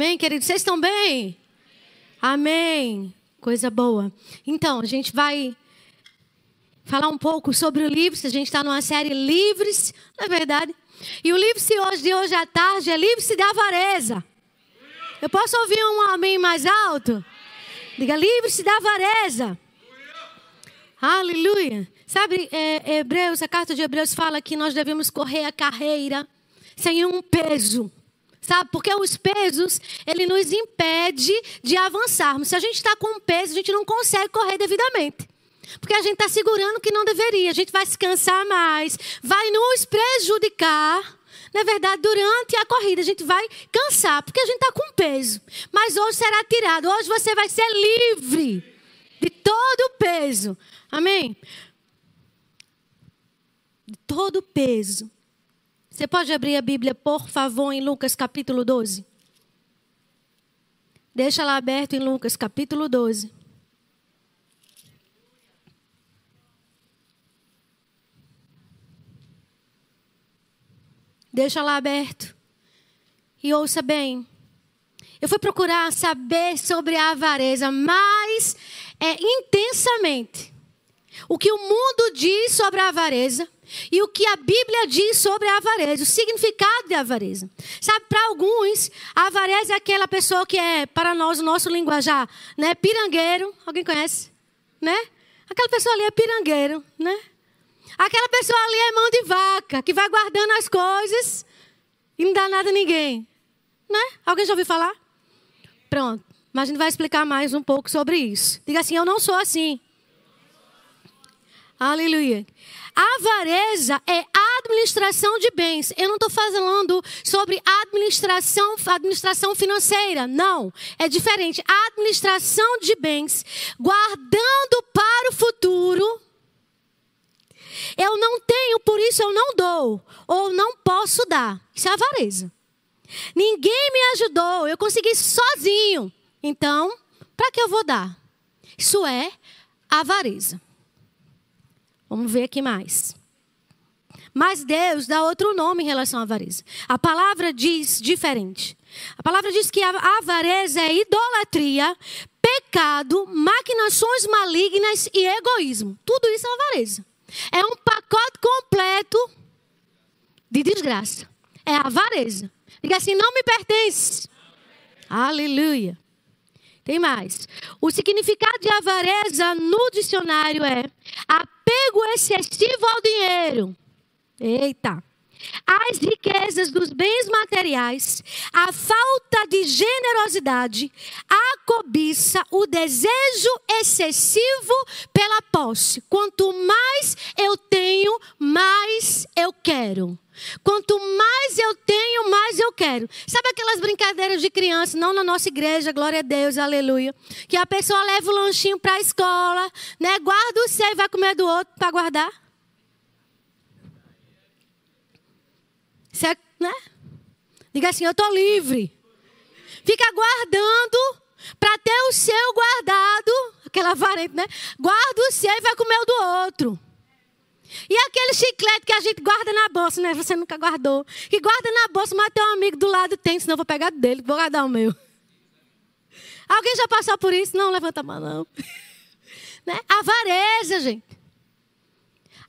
Amém, queridos? Vocês estão bem? Amém. Coisa boa. Então, a gente vai falar um pouco sobre o livro. A gente está numa série Livres, não é verdade? E o livro-se hoje, de hoje à tarde é Livre-se da Avareza. Eu posso ouvir um amém mais alto? Diga, livre-se da avareza. Aleluia. Sabe, é, Hebreus, a carta de Hebreus fala que nós devemos correr a carreira sem um peso. Sabe? Porque os pesos, ele nos impede de avançarmos. Se a gente está com um peso, a gente não consegue correr devidamente. Porque a gente está segurando que não deveria. A gente vai se cansar mais, vai nos prejudicar. Na verdade, durante a corrida, a gente vai cansar, porque a gente está com peso. Mas hoje será tirado. Hoje você vai ser livre de todo o peso. Amém? De todo o peso você pode abrir a Bíblia, por favor, em Lucas capítulo 12? Deixa lá aberto em Lucas capítulo 12. Deixa lá aberto. E ouça bem. Eu fui procurar saber sobre a avareza mais é, intensamente. O que o mundo diz sobre a avareza e o que a Bíblia diz sobre a avareza, o significado de avareza. Sabe, para alguns, a avareza é aquela pessoa que é, para nós, o nosso linguajar, né, pirangueiro. Alguém conhece? Né? Aquela pessoa ali é pirangueiro, né? Aquela pessoa ali é mão de vaca, que vai guardando as coisas e não dá nada a ninguém. Né? Alguém já ouviu falar? Pronto. Mas a gente vai explicar mais um pouco sobre isso. Diga assim: eu não sou assim. Aleluia. Avareza é administração de bens. Eu não estou falando sobre administração, administração financeira. Não. É diferente. Administração de bens, guardando para o futuro. Eu não tenho, por isso eu não dou. Ou não posso dar. Isso é avareza. Ninguém me ajudou. Eu consegui sozinho. Então, para que eu vou dar? Isso é avareza. Vamos ver aqui mais. Mas Deus dá outro nome em relação à avareza. A palavra diz diferente. A palavra diz que a avareza é idolatria, pecado, maquinações malignas e egoísmo. Tudo isso é avareza. É um pacote completo de desgraça. É avareza. Diga assim: não me pertence. Aleluia. Tem mais. O significado de avareza no dicionário é apego excessivo ao dinheiro. Eita. As riquezas dos bens materiais, a falta de generosidade, a cobiça, o desejo excessivo pela posse. Quanto mais eu tenho, mais eu quero. Quanto mais eu tenho, mais eu quero. Sabe aquelas brincadeiras de criança, não na nossa igreja, glória a Deus, aleluia. Que a pessoa leva o lanchinho para a escola, né? Guarda o seu e vai comer do outro para guardar. Você, é, né? Diga assim, eu estou livre. Fica guardando para ter o seu guardado, aquela vareta, né? Guarda o seu e vai comer o do outro. E aquele chiclete que a gente guarda na bolsa, né? Você nunca guardou. Que guarda na bolsa, mas teu amigo do lado tem, senão eu vou pegar dele, vou guardar o meu. Alguém já passou por isso? Não, levanta a mão, não. né? Avareza, gente.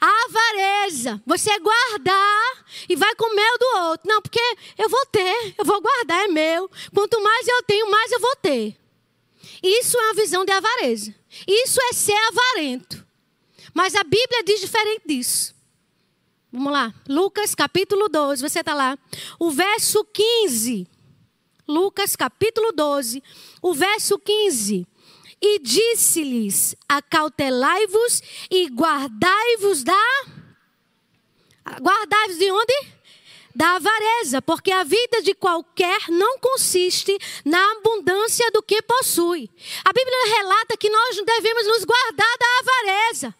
Avareza. Você guardar e vai comer o do outro. Não, porque eu vou ter, eu vou guardar, é meu. Quanto mais eu tenho, mais eu vou ter. Isso é uma visão de avareza. Isso é ser avarento. Mas a Bíblia diz diferente disso. Vamos lá. Lucas capítulo 12, você está lá. O verso 15. Lucas capítulo 12, o verso 15. E disse-lhes: Acautelai-vos e guardai-vos da. Guardai-vos de onde? da avareza, porque a vida de qualquer não consiste na abundância do que possui. A Bíblia relata que nós devemos nos guardar da avareza.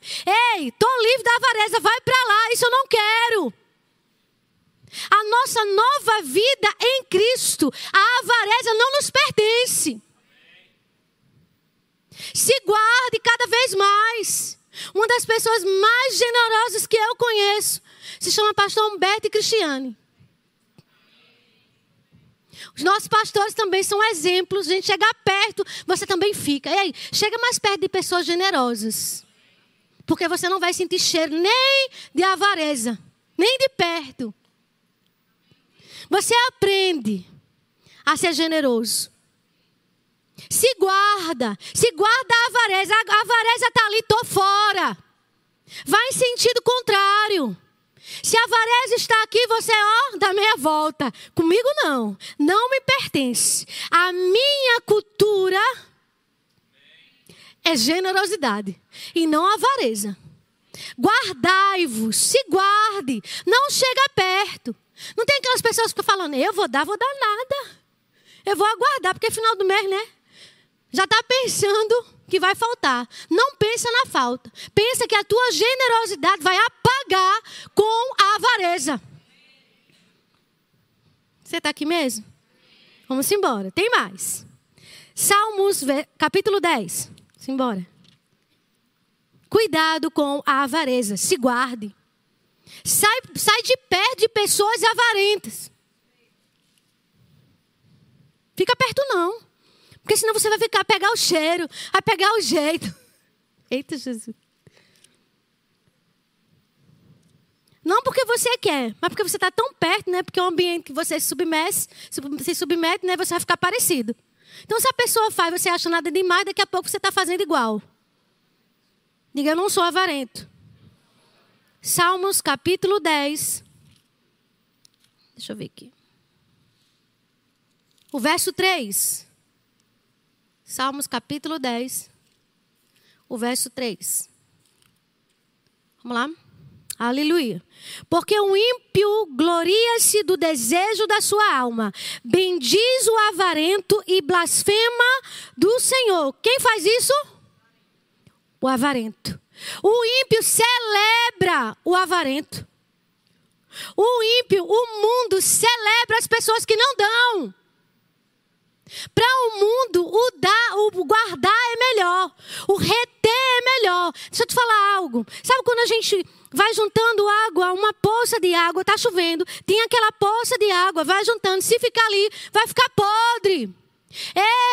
Ei, estou livre da avareza, vai para lá, isso eu não quero. A nossa nova vida em Cristo, a avareza não nos pertence. Guarde cada vez mais. Uma das pessoas mais generosas que eu conheço se chama Pastor Humberto Cristiane. Os nossos pastores também são exemplos. A gente chegar perto, você também fica. E aí, chega mais perto de pessoas generosas. Porque você não vai sentir cheiro nem de avareza, nem de perto. Você aprende a ser generoso. Se guarda, se guarda a avareza. A avareza está ali, estou fora. Vai em sentido contrário. Se a avareza está aqui, você, ó, dá meia volta. Comigo não. Não me pertence. A minha cultura é generosidade e não avareza. Guardai-vos, se guarde, não chega perto. Não tem aquelas pessoas que ficam falando, eu vou dar, vou dar nada. Eu vou aguardar, porque é final do mês, né? Já está pensando que vai faltar. Não pensa na falta. Pensa que a tua generosidade vai apagar com a avareza. Você está aqui mesmo? Vamos embora. Tem mais. Salmos, capítulo 10. Vamos embora. Cuidado com a avareza. Se guarde. Sai, sai de perto de pessoas avarentas. Fica perto não. Porque senão você vai ficar, pegar o cheiro, vai pegar o jeito. Eita, Jesus. Não porque você quer, mas porque você está tão perto, né? Porque é um ambiente que você se submete, se submete, né? Você vai ficar parecido. Então, se a pessoa faz, você acha nada demais, daqui a pouco você está fazendo igual. Diga, eu não sou avarento. Salmos capítulo 10. Deixa eu ver aqui. O verso 3. Salmos capítulo 10, o verso 3. Vamos lá? Aleluia. Porque o ímpio gloria-se do desejo da sua alma, bendiz o avarento e blasfema do Senhor. Quem faz isso? O avarento. O ímpio celebra o avarento. O ímpio, o mundo celebra as pessoas que não dão. Para o mundo, o dar, o guardar é melhor. O reter é melhor. Deixa eu te falar algo. Sabe quando a gente vai juntando água, uma poça de água, está chovendo, tem aquela poça de água, vai juntando. Se ficar ali, vai ficar podre.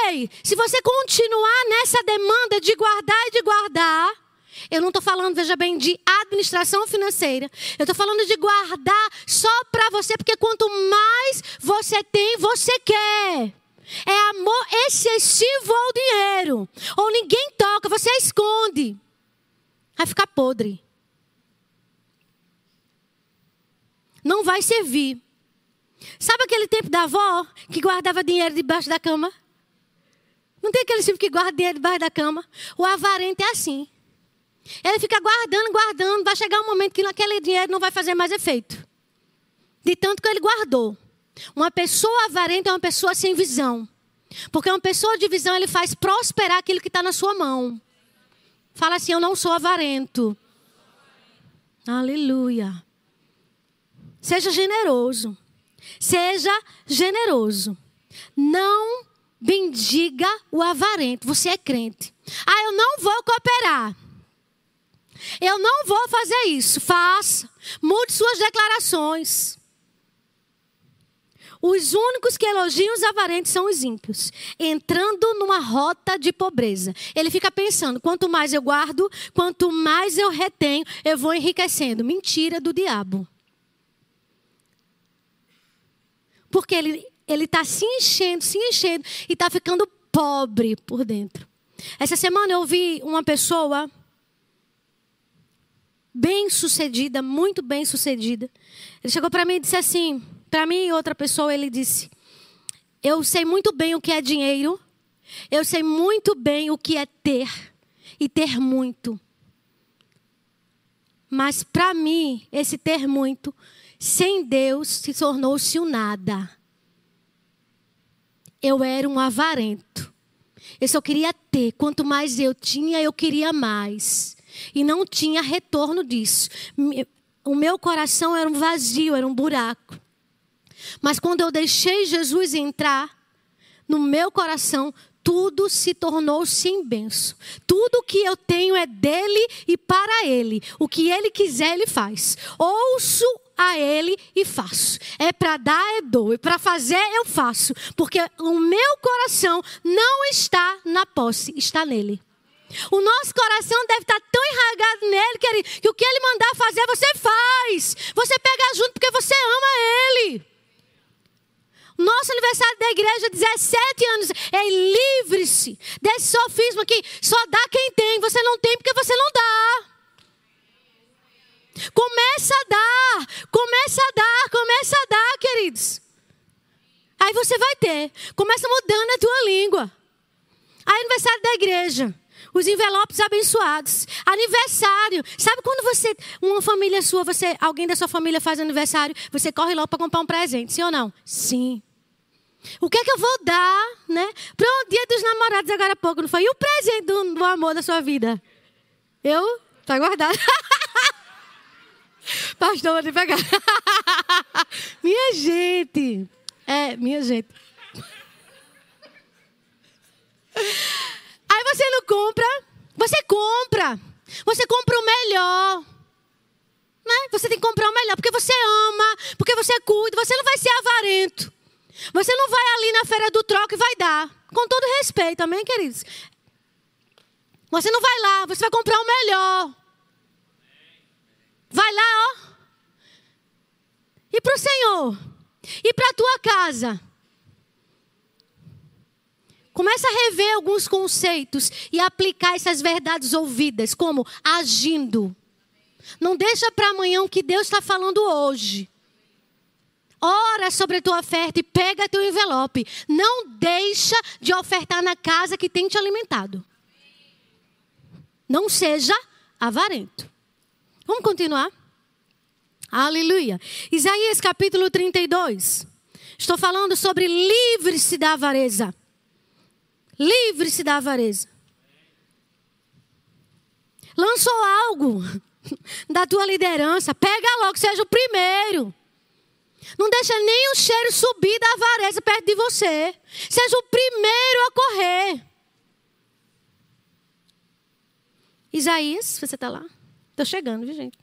Ei, se você continuar nessa demanda de guardar e de guardar, eu não estou falando, veja bem, de administração financeira. Eu estou falando de guardar só para você, porque quanto mais você tem, você quer. É amor excessivo ao dinheiro. Ou ninguém toca, você esconde. Vai ficar podre. Não vai servir. Sabe aquele tempo da avó que guardava dinheiro debaixo da cama? Não tem aquele tipo que guarda dinheiro debaixo da cama? O avarento é assim. Ele fica guardando, guardando. Vai chegar um momento que aquele dinheiro não vai fazer mais efeito. De tanto que ele guardou. Uma pessoa avarenta é uma pessoa sem visão. Porque uma pessoa de visão, ele faz prosperar aquilo que está na sua mão. Fala assim: Eu não sou avarento. Aleluia. Seja generoso. Seja generoso. Não bendiga o avarento. Você é crente. Ah, eu não vou cooperar. Eu não vou fazer isso. Faça. Mude suas declarações. Os únicos que elogiam os avarentos são os ímpios, entrando numa rota de pobreza. Ele fica pensando: quanto mais eu guardo, quanto mais eu retenho, eu vou enriquecendo. Mentira do diabo. Porque ele ele está se enchendo, se enchendo e está ficando pobre por dentro. Essa semana eu vi uma pessoa bem sucedida, muito bem sucedida. Ele chegou para mim e disse assim: para mim e outra pessoa, ele disse: Eu sei muito bem o que é dinheiro, eu sei muito bem o que é ter e ter muito. Mas para mim, esse ter muito, sem Deus, se tornou-se um nada. Eu era um avarento. Eu só queria ter. Quanto mais eu tinha, eu queria mais. E não tinha retorno disso. O meu coração era um vazio, era um buraco. Mas quando eu deixei Jesus entrar no meu coração, tudo se tornou-se em benção. Tudo que eu tenho é dele e para ele. O que ele quiser, ele faz. Ouço a Ele e faço. É para dar, é dou. E para fazer, eu faço. Porque o meu coração não está na posse, está nele. O nosso coração deve estar tão enraizado nele que o que ele mandar fazer, você faz. Você pega junto porque você ama ele. Nosso aniversário da igreja, 17 anos. É livre-se desse sofisma que só dá quem tem. Você não tem porque você não dá. Começa a dar, começa a dar, começa a dar, queridos. Aí você vai ter. Começa mudando a tua língua. Aí aniversário da igreja. Os envelopes abençoados. Aniversário. Sabe quando você, uma família sua, você, alguém da sua família faz aniversário, você corre logo para comprar um presente, sim ou não? Sim. O que é que eu vou dar, né? Para o dia dos namorados agora há pouco, não foi? E o presente do, do amor da sua vida? Eu? Tá guardado. Pastor, vou te pegar. minha gente. É, minha gente. Aí você não compra. Você compra. Você compra o melhor. Né? Você tem que comprar o melhor. Porque você ama. Porque você cuida. Você não vai ser avarento. Você não vai ali na feira do troco e vai dar. Com todo respeito, amém, queridos? Você não vai lá, você vai comprar o melhor. Vai lá, ó. E para o Senhor. E para a tua casa. Começa a rever alguns conceitos e aplicar essas verdades ouvidas, como agindo. Não deixa para amanhã o que Deus está falando hoje. Ora sobre a tua oferta e pega teu envelope. Não deixa de ofertar na casa que tem te alimentado. Não seja avarento. Vamos continuar? Aleluia. Isaías capítulo 32. Estou falando sobre livre-se da avareza. Livre-se da avareza. Lançou algo da tua liderança. Pega logo, seja o primeiro. Não deixa nem o cheiro subir da avareza perto de você. Seja o primeiro a correr. Isaías, você está lá? Estou chegando, viu, gente?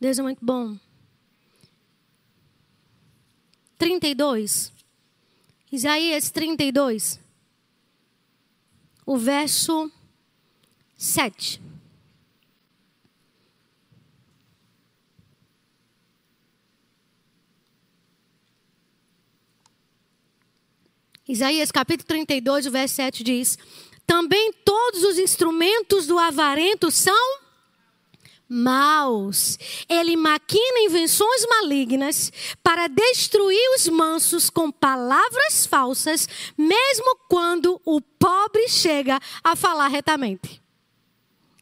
Deus é muito bom. 32. Isaías 32. O verso 7. Isaías capítulo 32, o verso 7 diz: Também todos os instrumentos do avarento são maus. Ele maquina invenções malignas para destruir os mansos com palavras falsas, mesmo quando o pobre chega a falar retamente.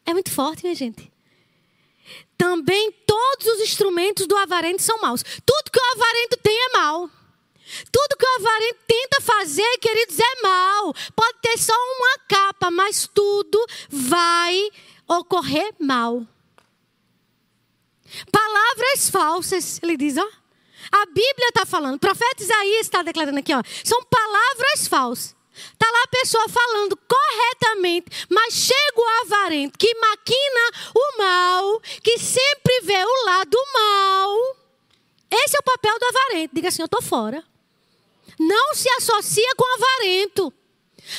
É muito forte, minha gente. Também todos os instrumentos do avarento são maus. Tudo que o avarento tem é mau. Tudo que o avarento tenta fazer, queridos, é mal. Pode ter só uma capa, mas tudo vai ocorrer mal. Palavras falsas, ele diz, ó. A Bíblia está falando, o profeta Isaías está declarando aqui, ó. São palavras falsas. Está lá a pessoa falando corretamente, mas chega o avarento que maquina o mal, que sempre vê o lado mal. Esse é o papel do avarento. Diga assim: eu estou fora. Não se associa com avarento.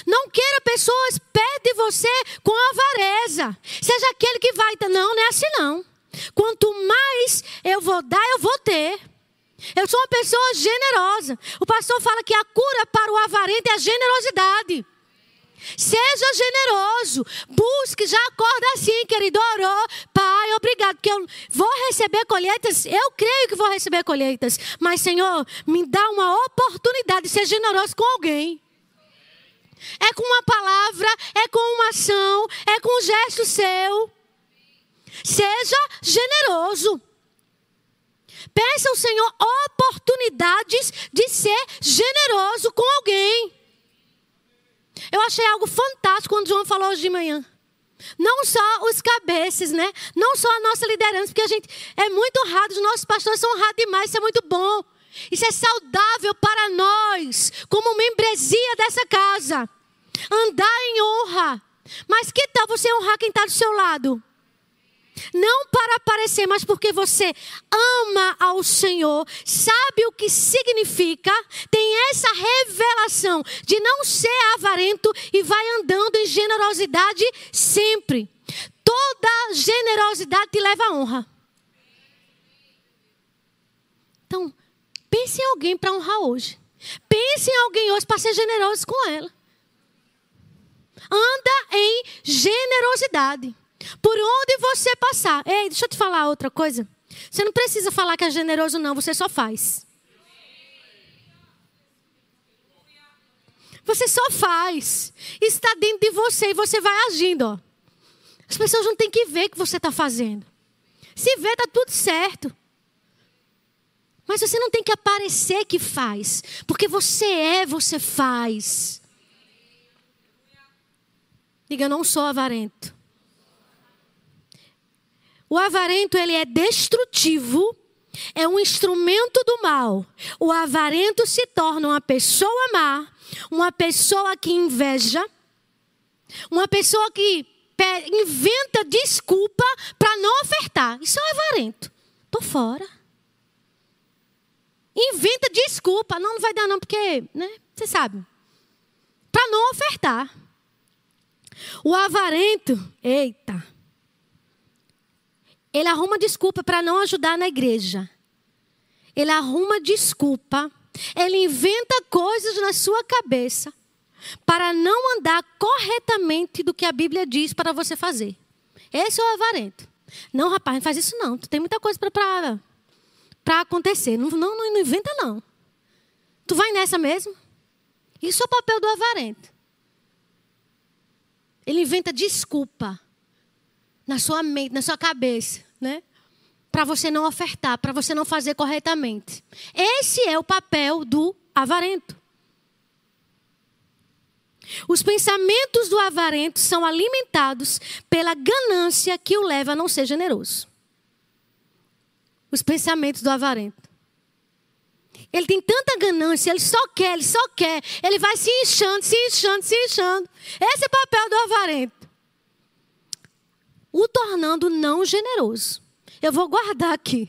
Não queira pessoas perto de você com avareza. Seja aquele que vai. Não, não é assim não. Quanto mais eu vou dar, eu vou ter. Eu sou uma pessoa generosa. O pastor fala que a cura para o avarento é a generosidade. Seja generoso. Busque, já acorda assim, querido. Orou. Pai, obrigado, porque eu vou receber colheitas. Eu creio que vou receber colheitas. Mas, Senhor, me dá uma oportunidade de ser generoso com alguém. É com uma palavra, é com uma ação, é com um gesto seu. Seja generoso. Peça ao Senhor oportunidades de ser generoso com alguém. Eu achei algo fantástico quando João falou hoje de manhã. Não só os cabeças, né? Não só a nossa liderança, porque a gente é muito honrado, os nossos pastores são honrados demais, isso é muito bom. Isso é saudável para nós, como membresia dessa casa. Andar em honra. Mas que tal você honrar quem está do seu lado? Não para aparecer, mas porque você ama ao Senhor, sabe o que significa, tem essa revelação de não ser avarento e vai andando em generosidade sempre. Toda generosidade te leva à honra. Então, pense em alguém para honrar hoje. Pense em alguém hoje para ser generoso com ela. Anda em generosidade. Por onde você passar. Ei, deixa eu te falar outra coisa. Você não precisa falar que é generoso, não. Você só faz. Você só faz. Está dentro de você e você vai agindo. Ó. As pessoas não têm que ver o que você está fazendo. Se vê, está tudo certo. Mas você não tem que aparecer que faz. Porque você é, você faz. Diga, eu não sou avarento. O avarento ele é destrutivo, é um instrumento do mal. O avarento se torna uma pessoa má, uma pessoa que inveja, uma pessoa que inventa desculpa para não ofertar. Isso é avarento. Tô fora. Inventa desculpa, não, não vai dar não porque, né? Você sabe. Para não ofertar. O avarento, eita, ele arruma desculpa para não ajudar na igreja. Ele arruma desculpa. Ele inventa coisas na sua cabeça para não andar corretamente do que a Bíblia diz para você fazer. Esse é o avarento. Não, rapaz, não faz isso não. Tu tem muita coisa para acontecer. Não, não, não inventa não. Tu vai nessa mesmo? Isso é o papel do avarento. Ele inventa desculpa na sua mente, na sua cabeça, né? Para você não ofertar, para você não fazer corretamente. Esse é o papel do avarento. Os pensamentos do avarento são alimentados pela ganância que o leva a não ser generoso. Os pensamentos do avarento. Ele tem tanta ganância, ele só quer, ele só quer. Ele vai se inchando, se inchando, se inchando. Esse é o papel do avarento o tornando não generoso. Eu vou guardar aqui.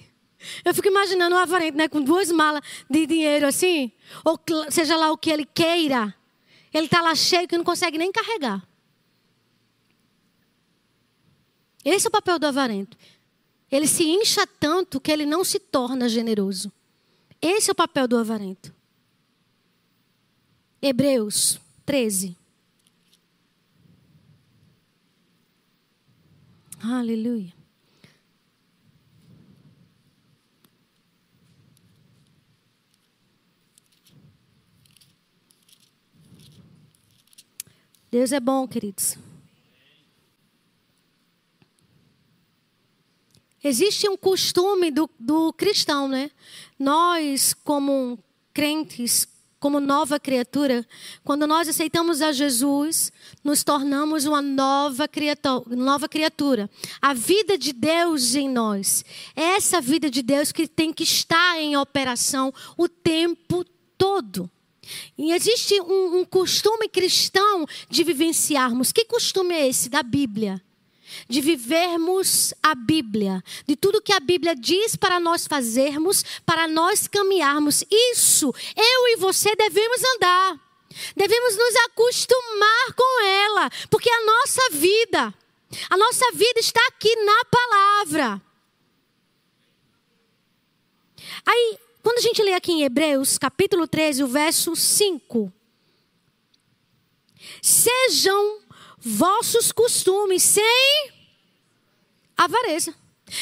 Eu fico imaginando o avarento, né, com duas malas de dinheiro assim, ou seja lá o que ele queira. Ele está lá cheio que não consegue nem carregar. Esse é o papel do avarento. Ele se incha tanto que ele não se torna generoso. Esse é o papel do avarento. Hebreus 13. Aleluia. Deus é bom, queridos. Existe um costume do, do cristão, né? Nós, como crentes, como nova criatura, quando nós aceitamos a Jesus, nos tornamos uma nova criatura, nova criatura. A vida de Deus em nós. É essa vida de Deus que tem que estar em operação o tempo todo. E existe um, um costume cristão de vivenciarmos. Que costume é esse da Bíblia? De vivermos a Bíblia, de tudo que a Bíblia diz para nós fazermos, para nós caminharmos. Isso eu e você devemos andar. Devemos nos acostumar com ela, porque a nossa vida, a nossa vida está aqui na palavra. Aí, quando a gente lê aqui em Hebreus, capítulo 13, o verso 5. Sejam vossos costumes sem avareza.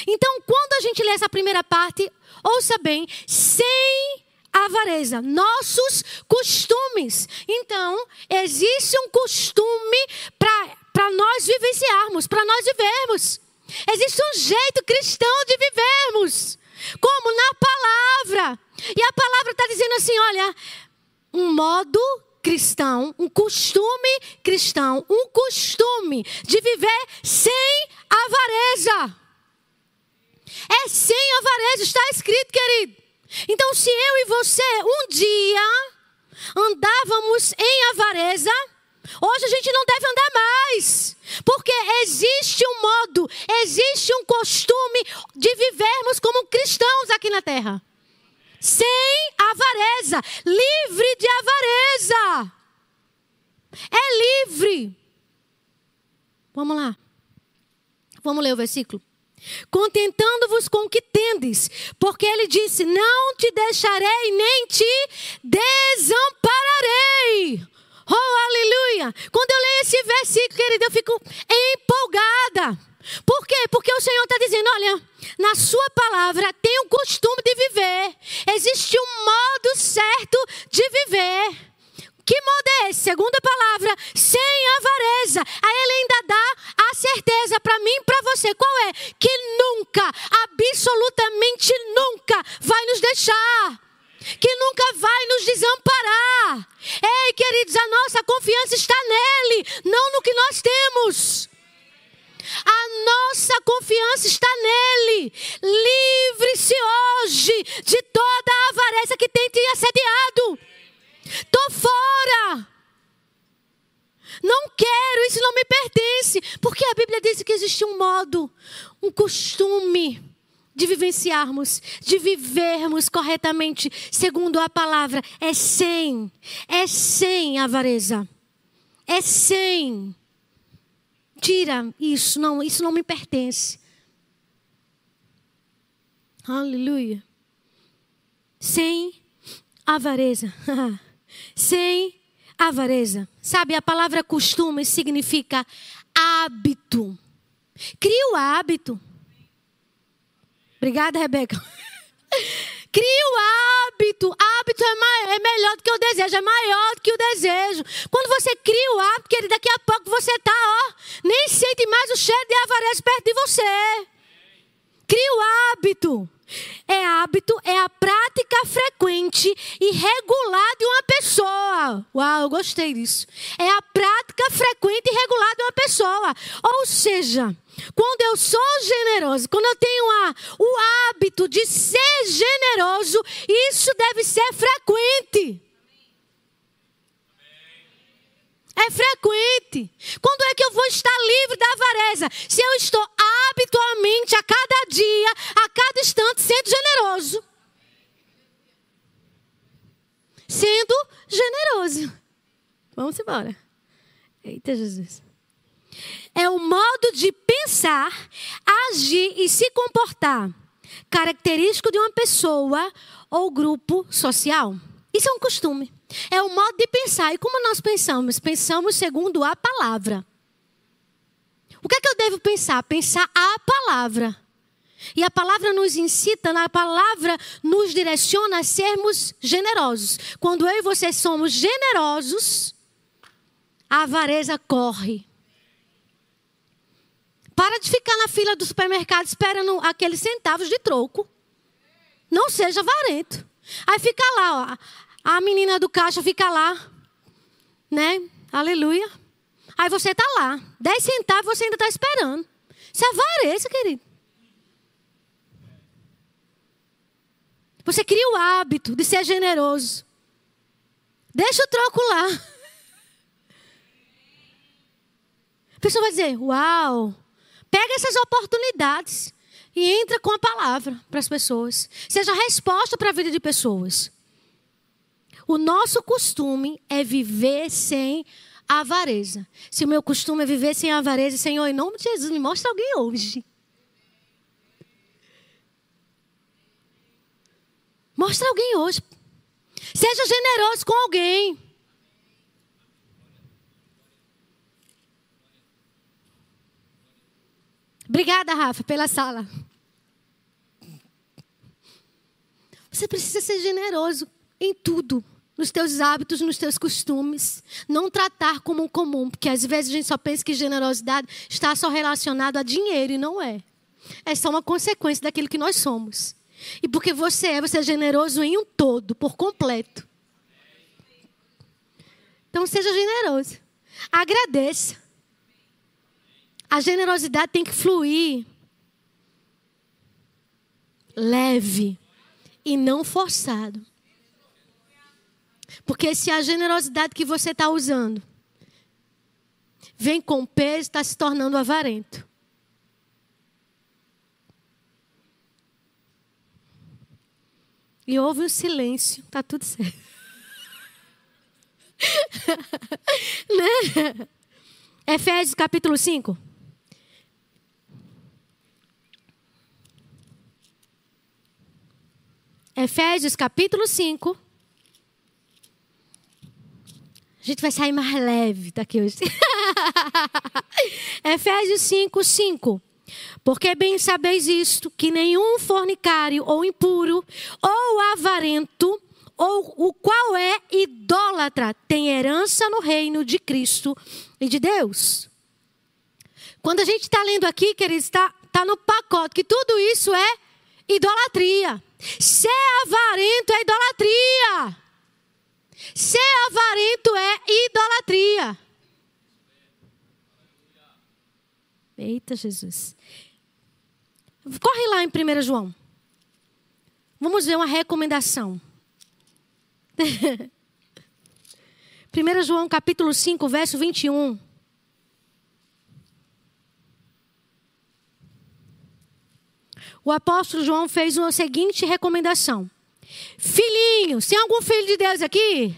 Então, quando a gente lê essa primeira parte, ouça bem, sem avareza, nossos costumes. Então, existe um costume para nós vivenciarmos, para nós vivermos. Existe um jeito cristão de vivermos, como na palavra. E a palavra está dizendo assim: olha, um modo cristão, um costume cristão, um costume de viver sem avareza. É sem avareza, está escrito, querido. Então, se eu e você um dia andávamos em avareza, Hoje a gente não deve andar mais. Porque existe um modo, existe um costume de vivermos como cristãos aqui na terra. Sem avareza, livre de avareza. É livre. Vamos lá. Vamos ler o versículo. Contentando-vos com o que tendes, porque ele disse: Não te deixarei nem te desampararei. Oh, aleluia! Quando eu leio esse versículo, querido, eu fico empolgada. Por quê? Porque o Senhor está dizendo: olha, na Sua palavra tem um costume de viver, existe um modo certo de viver. Que modo é esse? Segunda palavra, sem avareza. Aí ele ainda dá a certeza para mim e para você. Qual é? Que nunca, absolutamente nunca, vai nos deixar que nunca vai nos desamparar. Ei, queridos, a nossa confiança está nele, não no que nós temos. A nossa confiança está nele. Livre-se hoje de toda a avareza que tem te assediado. Estou fora. Não quero, isso não me pertence. Porque a Bíblia diz que existe um modo, um costume de vivenciarmos, de vivermos corretamente, segundo a palavra, é sem, é sem avareza, é sem. Tira isso, não, isso não me pertence. Aleluia. Sem avareza. sem avareza. Sabe, a palavra costume significa hábito. Cria o hábito. Obrigada, Rebeca. Cria o hábito. Hábito é, mais, é, melhor do que o desejo, é maior do que o desejo. Quando você cria o hábito, querido, daqui a pouco você está, ó, nem sente mais o cheiro de avareza perto de você. Cria o hábito. É hábito, é a prática frequente e regular de uma pessoa. Uau, eu gostei disso. É a prática frequente e regular de uma pessoa. Ou seja, quando eu sou generoso, quando eu tenho a, o hábito de ser generoso, isso deve ser frequente. É frequente. Quando é que eu vou estar livre da avareza? Se eu estou habitualmente, a cada dia, a cada instante, sendo generoso. Sendo generoso. Vamos embora. Eita, Jesus é o modo de pensar, agir e se comportar característico de uma pessoa ou grupo social. Isso é um costume. É o modo de pensar. E como nós pensamos? Pensamos segundo a palavra. O que é que eu devo pensar? Pensar a palavra. E a palavra nos incita, a palavra nos direciona a sermos generosos. Quando eu e você somos generosos, a avareza corre. Para de ficar na fila do supermercado esperando aqueles centavos de troco. Não seja varento. Aí fica lá, ó. A menina do caixa fica lá, né? Aleluia. Aí você tá lá. Dez centavos você ainda está esperando. Isso é avareza, querido. Você cria o hábito de ser generoso. Deixa o troco lá. A pessoa vai dizer: Uau, Pega essas oportunidades e entra com a palavra para as pessoas. Seja resposta para a vida de pessoas. O nosso costume é viver sem avareza. Se o meu costume é viver sem avareza, Senhor, em nome de Jesus, me mostra alguém hoje. Mostra alguém hoje. Seja generoso com alguém. Obrigada, Rafa, pela sala. Você precisa ser generoso em tudo, nos teus hábitos, nos teus costumes. Não tratar como um comum, porque às vezes a gente só pensa que generosidade está só relacionado a dinheiro e não é. É só uma consequência daquilo que nós somos. E porque você é, você é generoso em um todo, por completo. Então seja generoso. Agradeça. A generosidade tem que fluir leve e não forçado. Porque se a generosidade que você está usando vem com peso, está se tornando avarento. E houve um silêncio, está tudo certo. né? Efésios capítulo 5. Efésios capítulo 5. A gente vai sair mais leve daqui hoje. Efésios 5, 5. Porque bem sabeis isto, que nenhum fornicário ou impuro ou avarento ou o qual é idólatra tem herança no reino de Cristo e de Deus. Quando a gente está lendo aqui, queridos, está tá no pacote que tudo isso é idolatria. Ser avarento é idolatria. Ser avarento é idolatria. Eita Jesus. Corre lá em 1 João. Vamos ver uma recomendação. 1 João capítulo 5, verso 21. O apóstolo João fez uma seguinte recomendação: Filhinhos, tem algum filho de Deus aqui?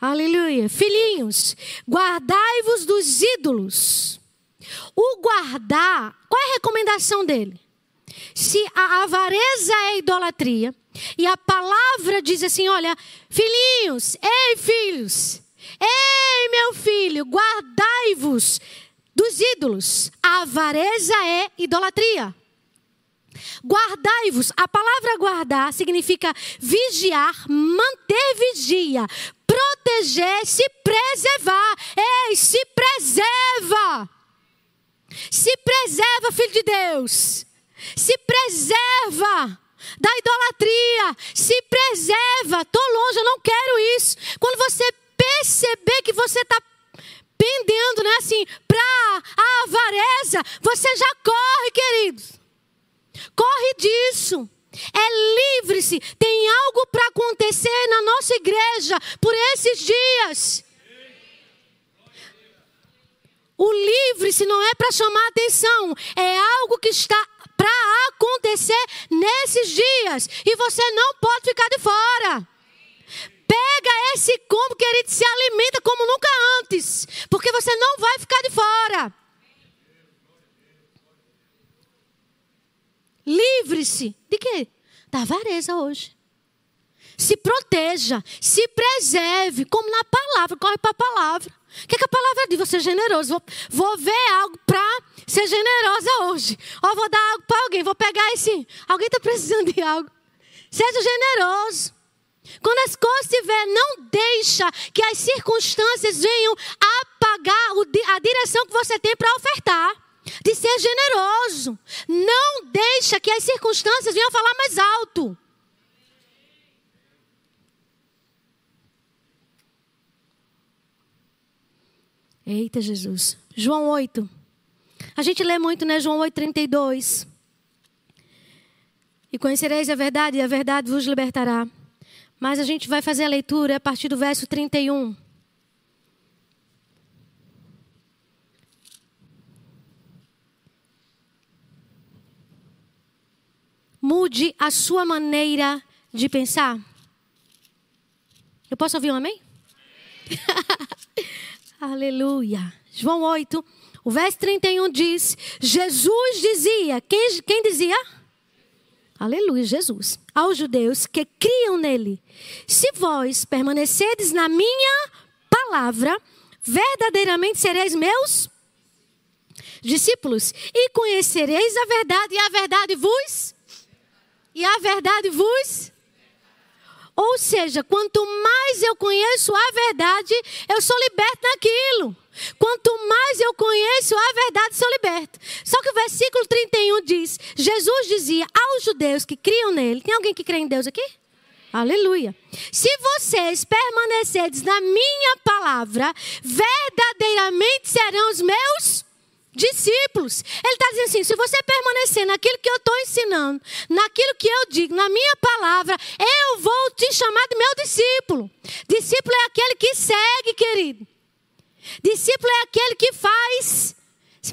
Aleluia. Filhinhos, guardai-vos dos ídolos. O guardar, qual é a recomendação dele? Se a avareza é idolatria, e a palavra diz assim: olha, filhinhos, ei filhos, ei meu filho, guardai-vos dos ídolos. A avareza é idolatria. Guardai-vos. A palavra guardar significa vigiar, manter vigia, proteger, se preservar. Ei, se preserva. Se preserva, filho de Deus. Se preserva da idolatria. Se preserva. Estou longe, eu não quero isso. Quando você perceber que você está pendendo, né, assim, para a avareza, você já corre, queridos. Corre disso. É livre-se. Tem algo para acontecer na nossa igreja por esses dias. O livre-se não é para chamar atenção, é algo que está para acontecer nesses dias. E você não pode ficar de fora. Pega esse combo, querido, se alimenta como nunca antes, porque você não vai ficar de fora. Livre-se de quê? Da avareza hoje. Se proteja, se preserve, como na palavra, corre para a palavra. O que, é que a palavra diz? Vou ser generoso. Vou, vou ver algo para ser generosa hoje. Ó, vou dar algo para alguém. Vou pegar esse. Alguém está precisando de algo. Seja generoso. Quando as coisas estiver, não deixa que as circunstâncias venham apagar a direção que você tem para ofertar de ser generoso. Não deixa que as circunstâncias venham falar mais alto. Eita Jesus. João 8. A gente lê muito, né? João 8, 32. E conhecereis a verdade, e a verdade vos libertará. Mas a gente vai fazer a leitura a partir do verso 31. Mude a sua maneira de pensar. Eu posso ouvir um amém? Aleluia. João 8, o verso 31 diz: Jesus dizia, quem, quem dizia? Aleluia, Jesus. Aos judeus que criam nele: Se vós permanecerdes na minha palavra, verdadeiramente sereis meus discípulos e conhecereis a verdade, e a verdade vos e a verdade vos. Ou seja, quanto mais eu conheço a verdade, eu sou liberto naquilo. Quanto mais eu conheço a verdade, sou liberto. Só que o versículo 31 diz: Jesus dizia aos judeus que criam nele. Tem alguém que crê em Deus aqui? Aleluia. Se vocês permanecerdes na minha palavra, verdadeiramente serão os meus discípulos. Ele está dizendo assim: se você permanecer naquilo que eu estou ensinando, naquilo que eu digo, na minha palavra, eu vou te chamar de meu discípulo. Discípulo é aquele que segue, querido. Discípulo é aquele que faz,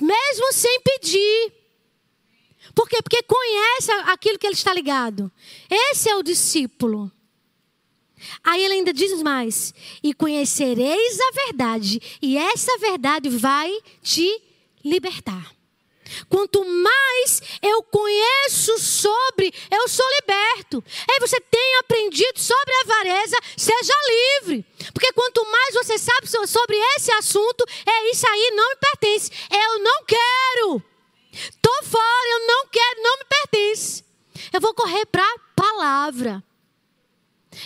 mesmo sem pedir. Por quê? Porque conhece aquilo que ele está ligado. Esse é o discípulo. Aí ele ainda diz mais: E conhecereis a verdade, e essa verdade vai te libertar. Quanto mais eu conheço sobre, eu sou liberto. Aí você tem aprendido sobre a avareza, seja livre. Porque quanto mais você sabe sobre esse assunto, é isso aí não me pertence. Eu não quero. Tô fora, eu não quero, não me pertence. Eu vou correr para a palavra.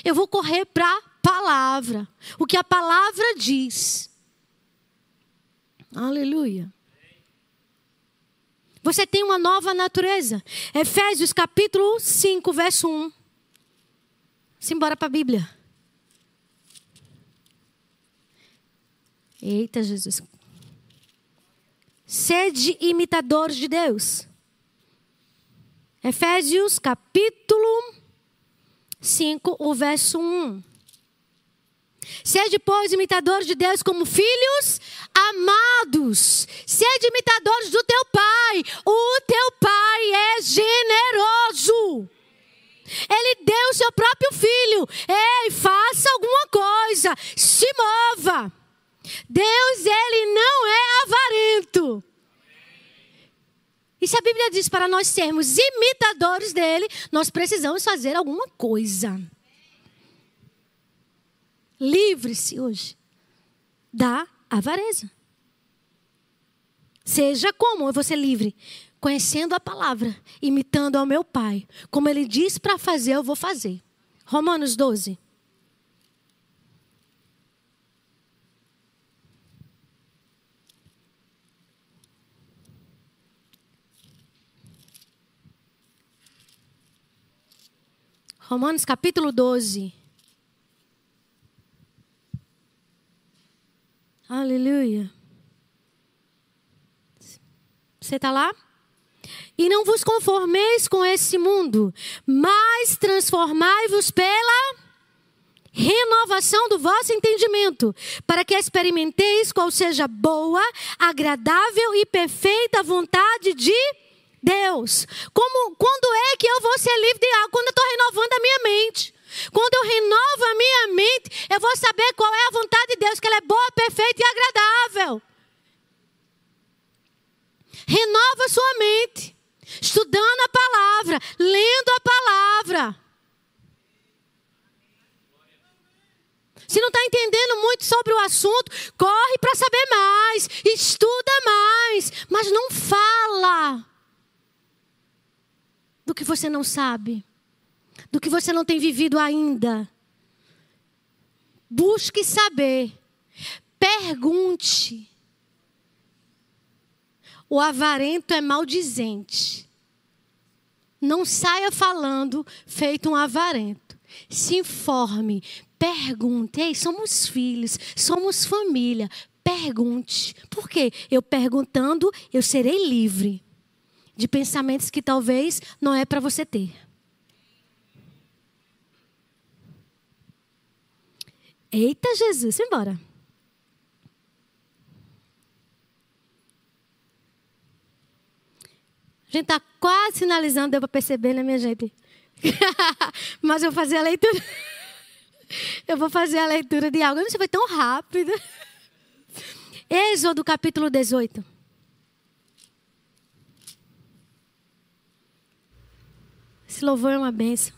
Eu vou correr para a palavra. O que a palavra diz. Aleluia. Você tem uma nova natureza. Efésios capítulo 5, verso 1. Simbora para a Bíblia. Eita Jesus. Sede imitadores de Deus. Efésios capítulo 5, o verso 1. Sede, pois, imitadores de Deus como filhos amados. Sede imitadores do teu Pai. O teu Pai é generoso. Ele deu o seu próprio filho. Ei, faça alguma coisa. Se mova. Deus, ele não é avarento. E se a Bíblia diz para nós sermos imitadores dele, nós precisamos fazer alguma coisa. Livre-se hoje da avareza. Seja como eu vou ser livre, conhecendo a palavra, imitando ao meu Pai. Como ele diz para fazer, eu vou fazer. Romanos 12. Romanos capítulo 12. Aleluia. Você está lá? E não vos conformeis com esse mundo, mas transformai-vos pela renovação do vosso entendimento, para que experimenteis qual seja boa, agradável e perfeita vontade de Deus. Como, quando é que eu vou ser livre de algo? Quando eu estou renovando a minha mente. Quando eu renovo a minha mente, eu vou saber qual é a vontade de Deus, que ela é boa, perfeita e agradável. Renova sua mente, estudando a palavra, lendo a palavra. Se não está entendendo muito sobre o assunto, corre para saber mais, estuda mais, mas não fala do que você não sabe do que você não tem vivido ainda. Busque saber. Pergunte. O avarento é maldizente. Não saia falando feito um avarento. Se informe. Pergunte. Ei, somos filhos, somos família. Pergunte. Por quê? Eu perguntando, eu serei livre de pensamentos que talvez não é para você ter. Eita Jesus, embora. A gente está quase finalizando, deu para perceber, né, minha gente? Mas eu vou fazer a leitura. eu vou fazer a leitura de algo. Não sei, foi tão rápido. Êxodo capítulo 18. Esse louvor é uma benção.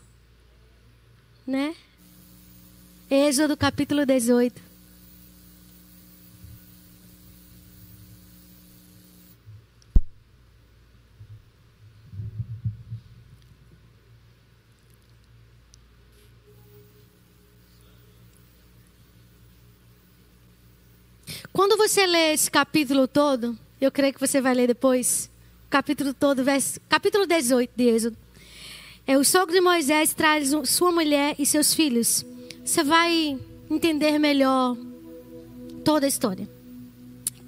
Né? Êxodo capítulo 18. Quando você lê esse capítulo todo, eu creio que você vai ler depois, capítulo todo, verso, capítulo 18 de Êxodo. É o sogro de Moisés traz sua mulher e seus filhos você vai entender melhor toda a história.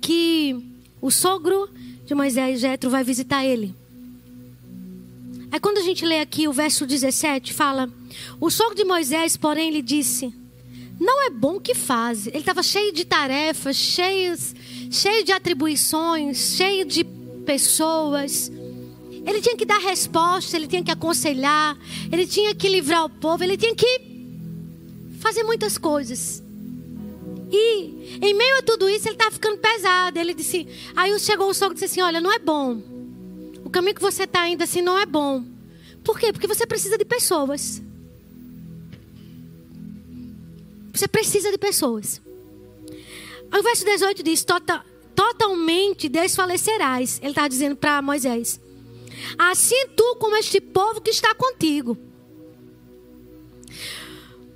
Que o sogro de Moisés, Jetro, vai visitar ele. Aí quando a gente lê aqui o verso 17, fala: O sogro de Moisés, porém, lhe disse: não é bom que faz. Ele estava cheio de tarefas, cheio, cheio de atribuições, cheio de pessoas. Ele tinha que dar resposta, ele tinha que aconselhar, ele tinha que livrar o povo, ele tinha que fazer muitas coisas. E em meio a tudo isso, ele estava ficando pesado. Ele disse, aí chegou o sogro e disse assim: Olha, não é bom. O caminho que você está indo assim não é bom. Por quê? Porque você precisa de pessoas. Você precisa de pessoas. O verso 18 diz: Tota, totalmente desfalecerás. Ele está dizendo para Moisés: Assim tu como este povo que está contigo.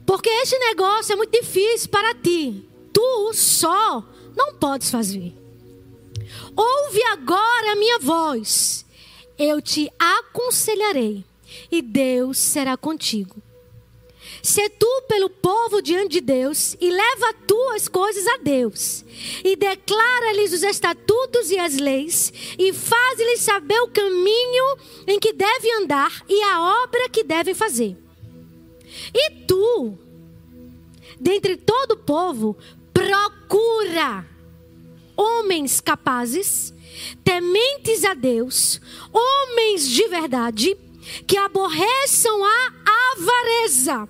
Porque este negócio é muito difícil para ti. Tu só não podes fazer. Ouve agora a minha voz. Eu te aconselharei e Deus será contigo. Se tu pelo povo diante de Deus e leva tuas coisas a Deus e declara-lhes os estatutos e as leis e faz-lhes saber o caminho em que devem andar e a obra que devem fazer. E tu, dentre todo o povo, procura homens capazes, tementes a Deus, homens de verdade, que aborreçam a avareza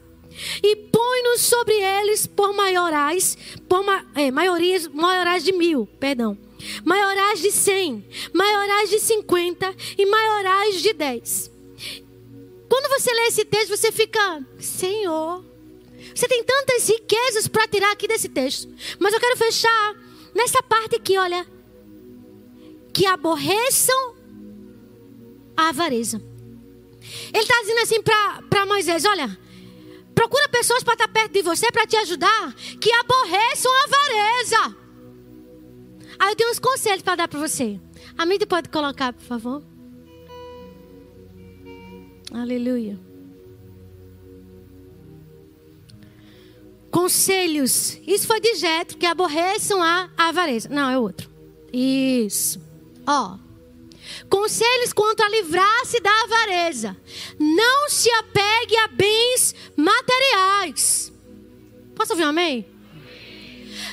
e põe-nos sobre eles por maiorais, por é, maiorias, maiorais de mil, perdão, maiorais de cem, maiorais de cinquenta e maiorais de dez. Quando você lê esse texto, você fica, Senhor, você tem tantas riquezas para tirar aqui desse texto, mas eu quero fechar nessa parte aqui, olha, que aborreçam a avareza. Ele está dizendo assim para Moisés: olha, Procura pessoas para estar perto de você, para te ajudar, que aborreçam a avareza. Aí eu tenho uns conselhos para dar para você. A mídia pode colocar, por favor. Aleluia. Conselhos. Isso foi de Jetro, que aborreçam a avareza. Não, é outro. Isso. Ó. Conselhos quanto a livrar-se da avareza. Não se apegue a bens materiais. Posso ouvir um amém?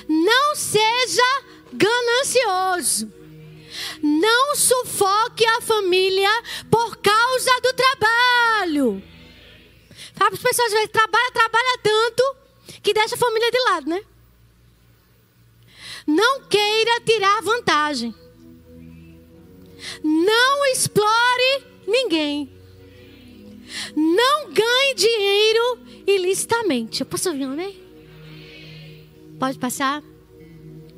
Não seja ganancioso. Não sufoque a família por causa do trabalho. Sabe, as pessoas às vezes trabalham, trabalham tanto que deixa a família de lado, né? Não queira tirar vantagem. Não explore ninguém. Não ganhe dinheiro ilicitamente. Eu posso ouvir amém? Pode passar?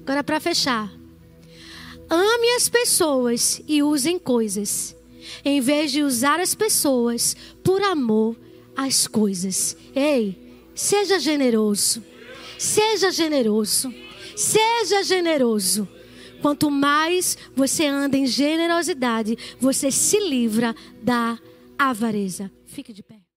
Agora para fechar. Ame as pessoas e usem coisas, em vez de usar as pessoas por amor às coisas. Ei, seja generoso. Seja generoso. Seja generoso. Quanto mais você anda em generosidade, você se livra da avareza. Fique de pé.